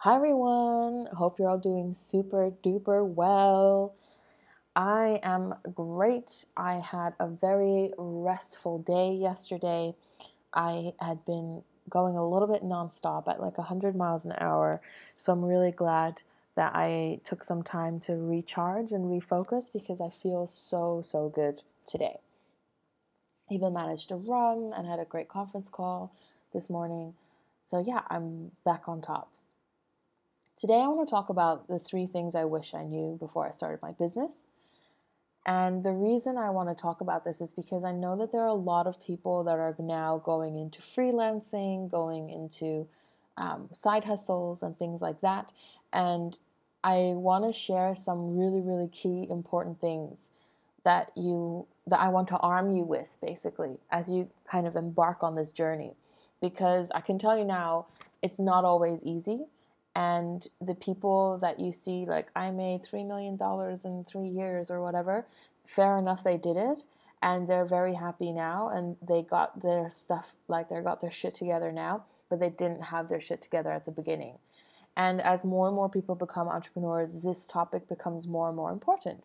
Hi everyone, hope you're all doing super duper well. I am great. I had a very restful day yesterday. I had been going a little bit nonstop at like 100 miles an hour, so I'm really glad that I took some time to recharge and refocus because I feel so, so good today. Even managed to run and had a great conference call this morning. So, yeah, I'm back on top. Today, I want to talk about the three things I wish I knew before I started my business. And the reason I want to talk about this is because I know that there are a lot of people that are now going into freelancing, going into um, side hustles, and things like that. And I want to share some really, really key important things that you that I want to arm you with basically as you kind of embark on this journey because I can tell you now it's not always easy and the people that you see like i made $3 million in three years or whatever fair enough they did it and they're very happy now and they got their stuff like they got their shit together now but they didn't have their shit together at the beginning. And as more and more people become entrepreneurs this topic becomes more and more important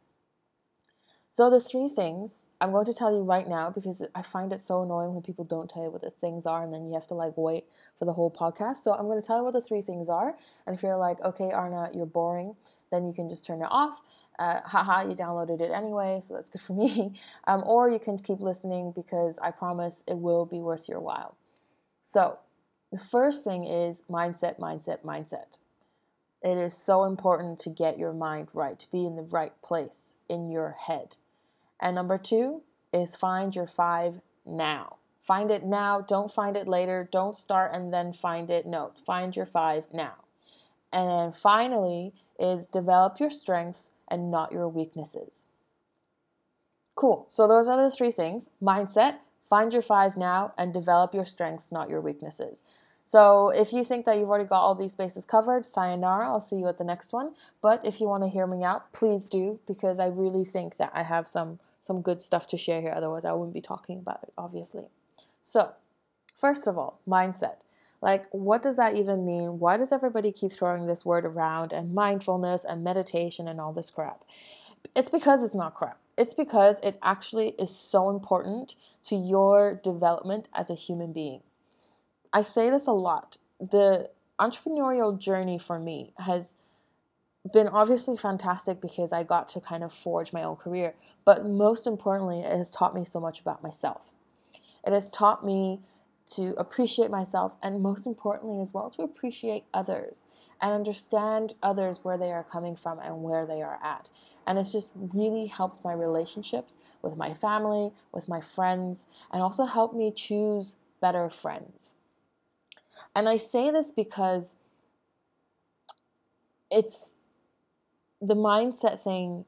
so the three things I'm going to tell you right now because I find it so annoying when people don't tell you what the things are and then you have to like wait for the whole podcast. So I'm going to tell you what the three things are. And if you're like, okay, Arna, you're boring, then you can just turn it off. Uh, haha, you downloaded it anyway, so that's good for me. Um, or you can keep listening because I promise it will be worth your while. So the first thing is mindset, mindset, mindset. It is so important to get your mind right, to be in the right place in your head. And number two is find your five now. Find it now. Don't find it later. Don't start and then find it. No, find your five now. And then finally is develop your strengths and not your weaknesses. Cool. So those are the three things mindset, find your five now, and develop your strengths, not your weaknesses. So if you think that you've already got all these bases covered, sayonara, I'll see you at the next one. But if you want to hear me out, please do, because I really think that I have some some good stuff to share here. Otherwise, I wouldn't be talking about it, obviously. So, first of all, mindset. Like, what does that even mean? Why does everybody keep throwing this word around and mindfulness and meditation and all this crap? It's because it's not crap. It's because it actually is so important to your development as a human being. I say this a lot. The entrepreneurial journey for me has been obviously fantastic because I got to kind of forge my own career, but most importantly, it has taught me so much about myself. It has taught me to appreciate myself and most importantly as well to appreciate others and understand others where they are coming from and where they are at. And it's just really helped my relationships with my family, with my friends, and also helped me choose better friends. And I say this because it's the mindset thing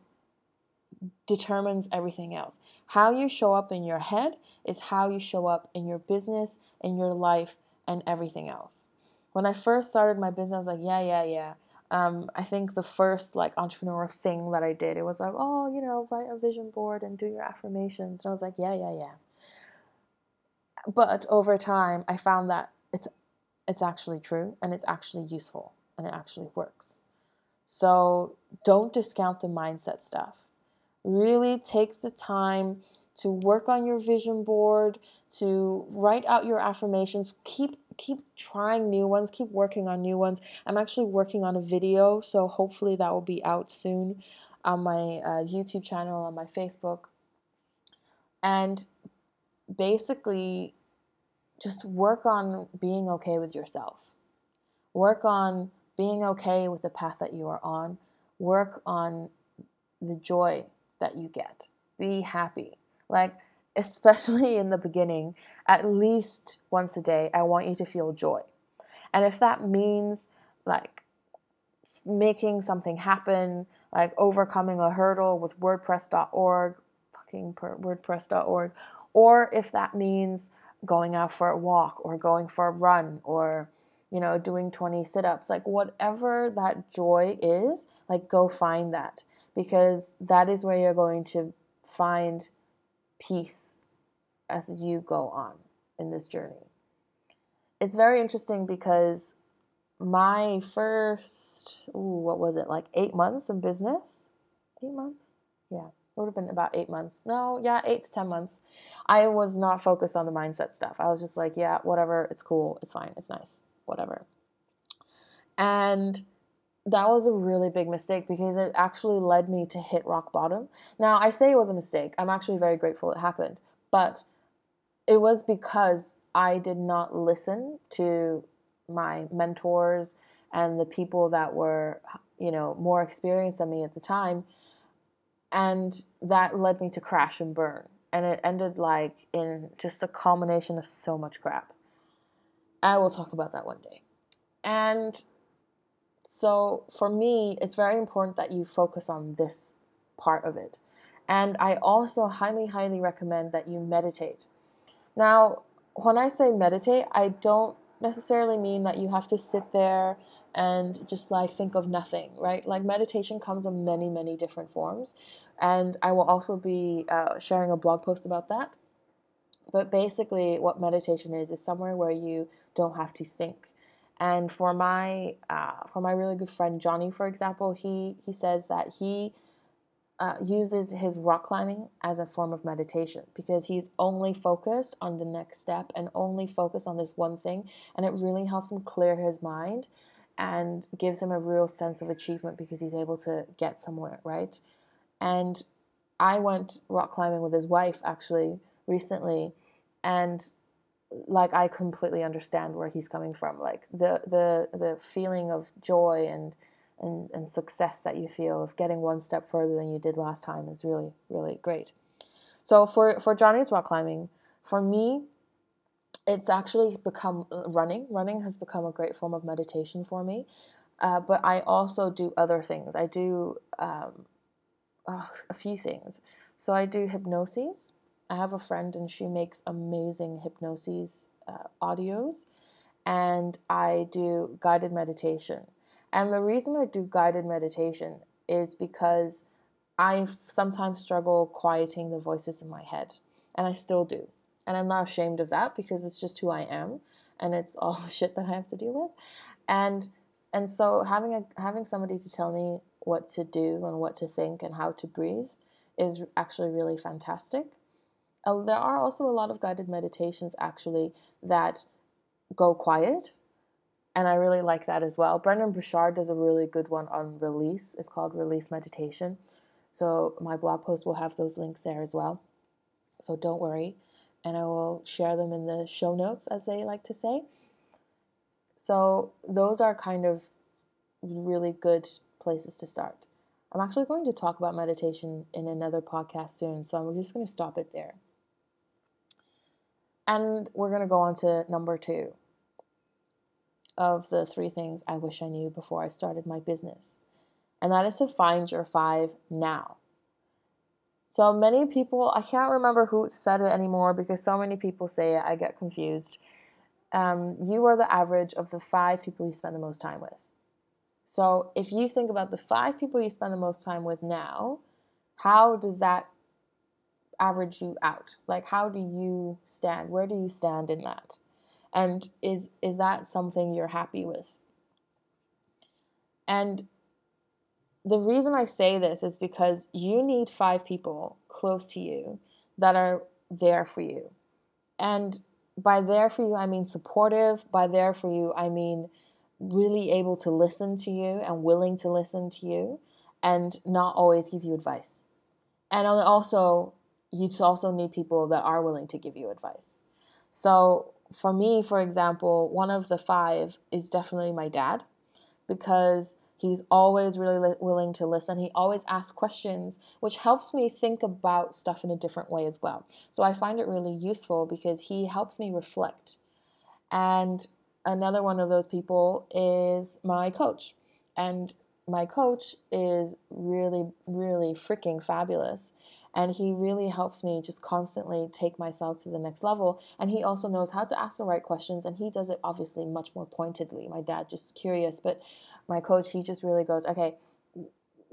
determines everything else. How you show up in your head is how you show up in your business, in your life, and everything else. When I first started my business, I was like, yeah, yeah, yeah. Um, I think the first like entrepreneur thing that I did, it was like, oh, you know, write a vision board and do your affirmations. And I was like, yeah, yeah, yeah. But over time, I found that it's it's actually true and it's actually useful and it actually works. So don't discount the mindset stuff. Really take the time to work on your vision board, to write out your affirmations. Keep keep trying new ones, keep working on new ones. I'm actually working on a video, so hopefully that will be out soon on my uh, YouTube channel, on my Facebook. And basically just work on being okay with yourself. Work on being okay with the path that you are on. Work on the joy that you get. Be happy. Like, especially in the beginning, at least once a day, I want you to feel joy. And if that means like making something happen, like overcoming a hurdle with WordPress.org, fucking WordPress.org, or if that means going out for a walk or going for a run or you know doing 20 sit-ups like whatever that joy is like go find that because that is where you're going to find peace as you go on in this journey it's very interesting because my first, ooh, what was it, like eight months of business? Eight months? Yeah, it would have been about eight months. No, yeah, eight to 10 months. I was not focused on the mindset stuff. I was just like, yeah, whatever, it's cool, it's fine, it's nice, whatever. And that was a really big mistake because it actually led me to hit rock bottom. Now, I say it was a mistake. I'm actually very grateful it happened. But it was because I did not listen to my mentors and the people that were, you know, more experienced than me at the time. And that led me to crash and burn. And it ended like in just a culmination of so much crap. I will talk about that one day. And so for me, it's very important that you focus on this part of it. And I also highly, highly recommend that you meditate. Now, when I say meditate, I don't necessarily mean that you have to sit there and just like think of nothing, right? Like meditation comes in many, many different forms. And I will also be uh, sharing a blog post about that. But basically, what meditation is, is somewhere where you don't have to think. And for my uh, for my really good friend Johnny, for example, he he says that he uh, uses his rock climbing as a form of meditation because he's only focused on the next step and only focused on this one thing, and it really helps him clear his mind and gives him a real sense of achievement because he's able to get somewhere right. And I went rock climbing with his wife actually recently, and like I completely understand where he's coming from. Like the the the feeling of joy and and, and success that you feel of getting one step further than you did last time is really really great. So for for Johnny's rock climbing, for me, it's actually become uh, running. Running has become a great form of meditation for me. Uh, but I also do other things. I do um, uh, a few things. So I do hypnosis. I have a friend and she makes amazing hypnosis uh, audios, and I do guided meditation. And the reason I do guided meditation is because I sometimes struggle quieting the voices in my head, and I still do. And I'm not ashamed of that because it's just who I am, and it's all the shit that I have to deal with. And and so having a having somebody to tell me what to do and what to think and how to breathe is actually really fantastic. Uh, there are also a lot of guided meditations actually that go quiet, and I really like that as well. Brendon Burchard does a really good one on release. It's called Release Meditation. So my blog post will have those links there as well. So don't worry, and I will share them in the show notes, as they like to say. So those are kind of really good places to start. I'm actually going to talk about meditation in another podcast soon, so I'm just going to stop it there. And we're going to go on to number two of the three things I wish I knew before I started my business. And that is to find your five now. So many people, I can't remember who said it anymore because so many people say it, I get confused. Um, you are the average of the five people you spend the most time with. So if you think about the five people you spend the most time with now, how does that average you out? Like how do you stand? Where do you stand in that? And is is that something you're happy with? And the reason I say this is because you need five people close to you that are there for you. And by there for you, I mean supportive. By there for you, I mean really able to listen to you and willing to listen to you and not always give you advice. And also you also need people that are willing to give you advice. So, for me, for example, one of the five is definitely my dad because he's always really li- willing to listen. He always asks questions, which helps me think about stuff in a different way as well. So, I find it really useful because he helps me reflect. And another one of those people is my coach. And my coach is really, really freaking fabulous and he really helps me just constantly take myself to the next level. And he also knows how to ask the right questions and he does it obviously much more pointedly. My dad just curious but my coach he just really goes okay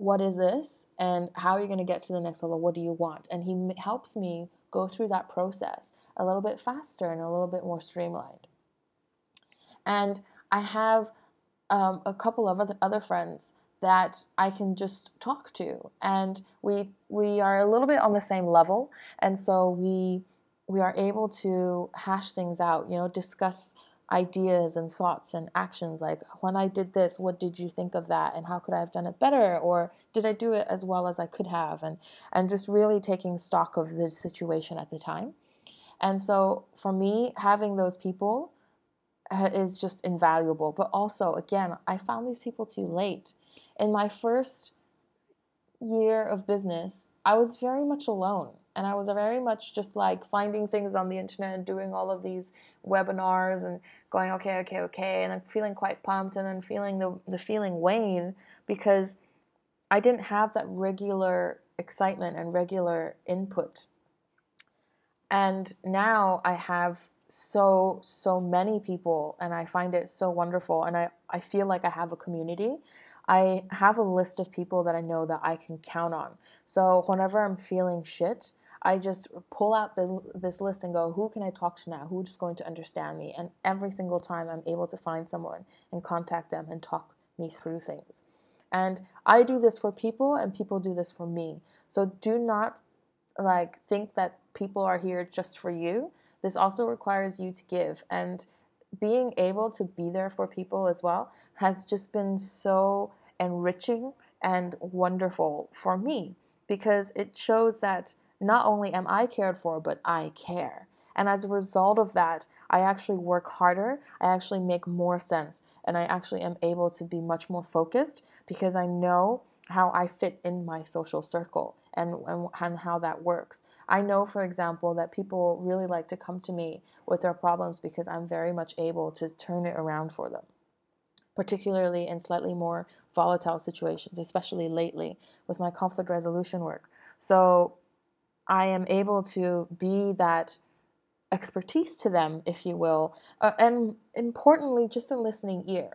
what is this? And how are you going to get to the next level? What do you want? And he helps me go through that process a little bit faster and a little bit more streamlined. And i have um, a couple of other friends that I can just talk to, and we we are a little bit on the same level, and so we we are able to hash things out. You know, discuss ideas and thoughts and actions like when I did this, what did you think of that and how could I have done it better or did I do it as well as I could have and and just really taking stock of the situation at the time. And so for me having those people uh, is just invaluable. But also again, I found these people too late. In my first year of business, I was very much alone and I was very much just like finding things on the internet and doing all of these webinars and going okay okay okay and I'm feeling quite pumped and then feeling the, the feeling wane because I didn't have that regular excitement and regular input. And now I have so so many people and I find it so wonderful and I, I feel like I have a community I have a list of people that I know that I can count on. So whenever I'm feeling shit, I just pull out the, this list and go, who can I talk to now? Who's going to understand me? And every single time I'm able to find someone and contact them and talk me through things. And I do this for people and people do this for me. So do not like think that people are here just for you. This also requires you to give and being able to be there for people as well has just been so enriching and wonderful for me because it shows that not only am I cared for, but I care. And as a result of that, I actually work harder, I actually make more sense, and I actually am able to be much more focused because I know how I fit in my social circle and, and, and, how that works. I know, for example, that people really like to come to me with their problems because I'm very much able to turn it around for them, particularly in slightly more volatile situations, especially lately with my conflict resolution work. So I am able to be that expertise to them, if you will, uh, and importantly, just a listening ear.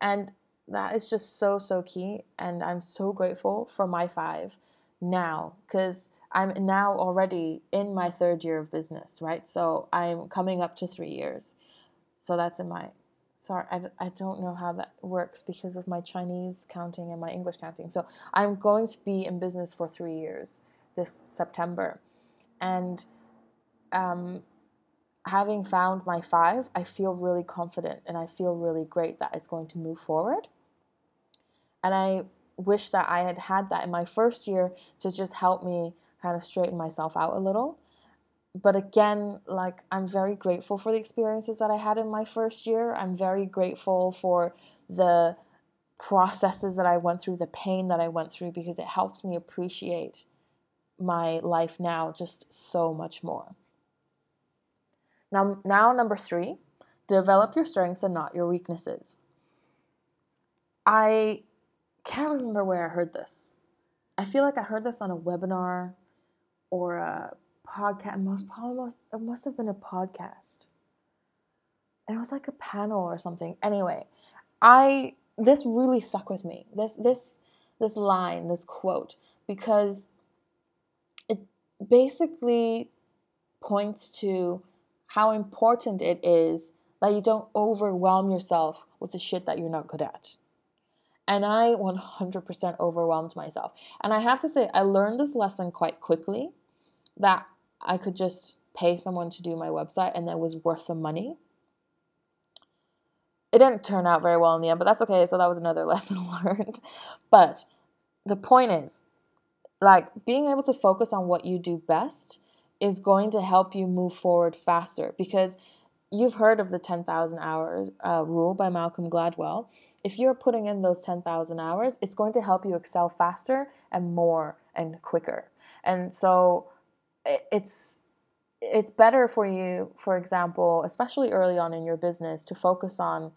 And that is just so, so key. And I'm so grateful for my five now because I'm now already in my third year of business, right? So I'm coming up to three years. So that's in my, sorry, I, I don't know how that works because of my Chinese counting and my English counting. So I'm going to be in business for three years this September. And um, having found my five, I feel really confident and I feel really great that it's going to move forward. And I wish that I had had that in my first year to just help me kind of straighten myself out a little. But again, like I'm very grateful for the experiences that I had in my first year. I'm very grateful for the processes that I went through, the pain that I went through, because it helps me appreciate my life now just so much more. Now, now number three, develop your strengths and not your weaknesses. I can't remember where I heard this. I feel like I heard this on a webinar or a podcast. Most probably, it must have been a podcast. And it was like a panel or something. Anyway, I this really stuck with me. This this this line, this quote, because it basically points to how important it is that you don't overwhelm yourself with the shit that you're not good at. And I 100% overwhelmed myself. And I have to say, I learned this lesson quite quickly that I could just pay someone to do my website and that was worth the money. It didn't turn out very well in the end, but that's okay. So that was another lesson learned. But the point is, like being able to focus on what you do best is going to help you move forward faster because you've heard of the 10,000 hours uh, rule by Malcolm Gladwell. If you're putting in those 10,000 hours, it's going to help you excel faster and more and quicker. And so it's it's better for you, for example, especially early on in your business to focus on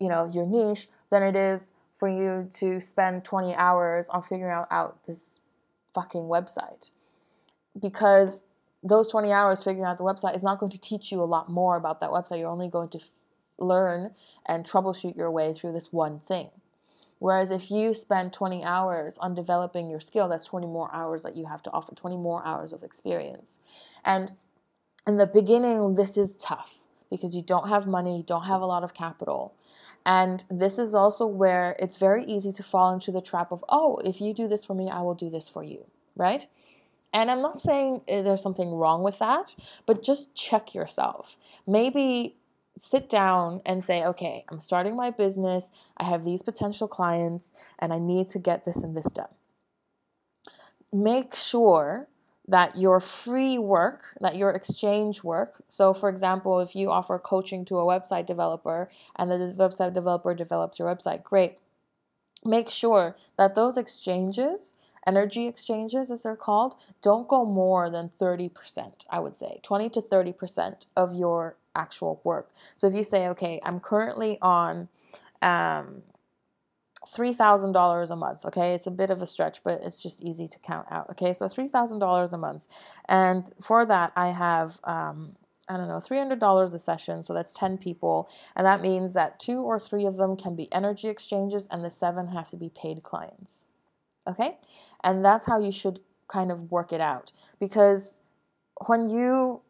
you know, your niche than it is for you to spend 20 hours on figuring out, out this fucking website. Because those 20 hours figuring out the website is not going to teach you a lot more about that website. You're only going to f- learn and troubleshoot your way through this one thing. Whereas if you spend 20 hours on developing your skill, that's 20 more hours that you have to offer, 20 more hours of experience. And in the beginning, this is tough because you don't have money, you don't have a lot of capital. And this is also where it's very easy to fall into the trap of, oh, if you do this for me, I will do this for you, right? And I'm not saying eh, there's something wrong with that, but just check yourself. Maybe sit down and say, okay, I'm starting my business, I have these potential clients, and I need to get this and this done. Make sure that your free work, that your exchange work, so for example, if you offer coaching to a website developer and the website developer develops your website, great. Make sure that those exchanges, energy exchanges as they're called, don't go more than 30%, I would say, 20 to 30% of your actual work. So if you say, okay, I'm currently on um, $3,000 a month. Okay, it's a bit of a stretch, but it's just easy to count out. Okay, so $3,000 a month. And for that, I have, um, I don't know, $300 a session. So that's 10 people. And that means that two or three of them can be energy exchanges, and the seven have to be paid clients. Okay, and that's how you should kind of work it out because when you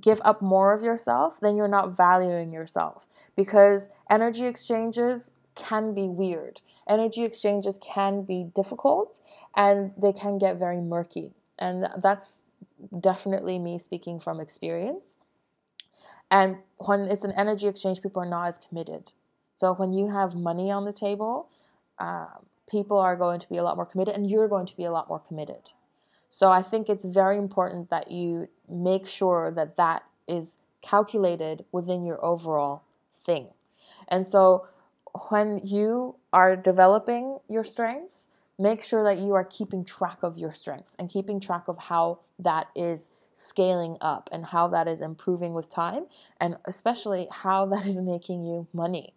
give up more of yourself, then you're not valuing yourself because energy exchanges can be weird. Energy exchanges can be difficult and they can get very murky. And that's definitely me speaking from experience. And when it's an energy exchange, people are not as committed. So when you have money on the table, uh, people are going to be a lot more committed and you're going to be a lot more committed. So I think it's very important that you make sure that that is calculated within your overall thing. And so when you are developing your strengths, make sure that you are keeping track of your strengths and keeping track of how that is scaling up and how that is improving with time and especially how that is making you money.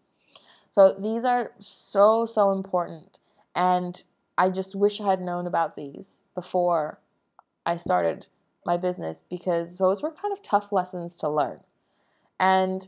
So these are so so important and I just wish I had known about these before I started my business because those were kind of tough lessons to learn. And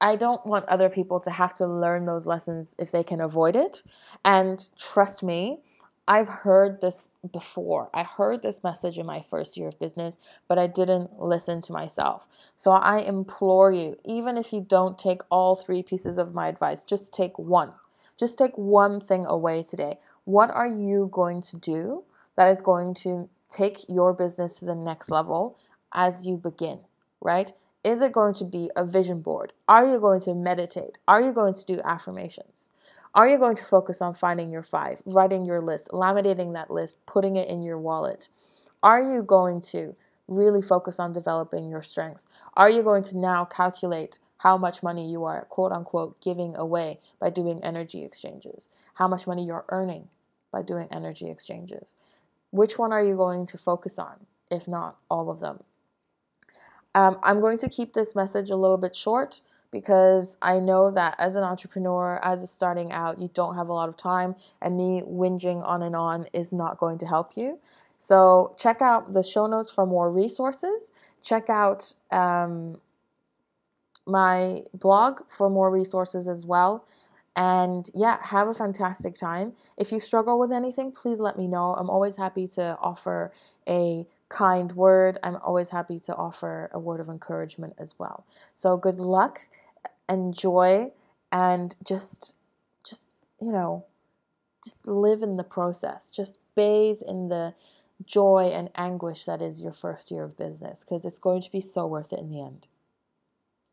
I don't want other people to have to learn those lessons if they can avoid it. And trust me, I've heard this before. I heard this message in my first year of business, but I didn't listen to myself. So I implore you, even if you don't take all three pieces of my advice, just take one. Just take one thing away today. What are you going to do that is going to take your business to the next level as you begin, right? Is it going to be a vision board? Are you going to meditate? Are you going to do affirmations? Are you going to focus on finding your five, writing your list, laminating that list, putting it in your wallet? Are you going to really focus on developing your strengths? Are you going to now calculate how much money you are, quote unquote, giving away by doing energy exchanges? How much money you're earning by doing energy exchanges? Which one are you going to focus on, if not all of them? Um, I'm going to keep this message a little bit short because I know that as an entrepreneur, as a starting out, you don't have a lot of time, and me whinging on and on is not going to help you. So, check out the show notes for more resources. Check out um, my blog for more resources as well. And yeah, have a fantastic time. If you struggle with anything, please let me know. I'm always happy to offer a kind word. I'm always happy to offer a word of encouragement as well. So good luck, enjoy, and just, just, you know, just live in the process. Just bathe in the joy and anguish that is your first year of business because it's going to be so worth it in the end.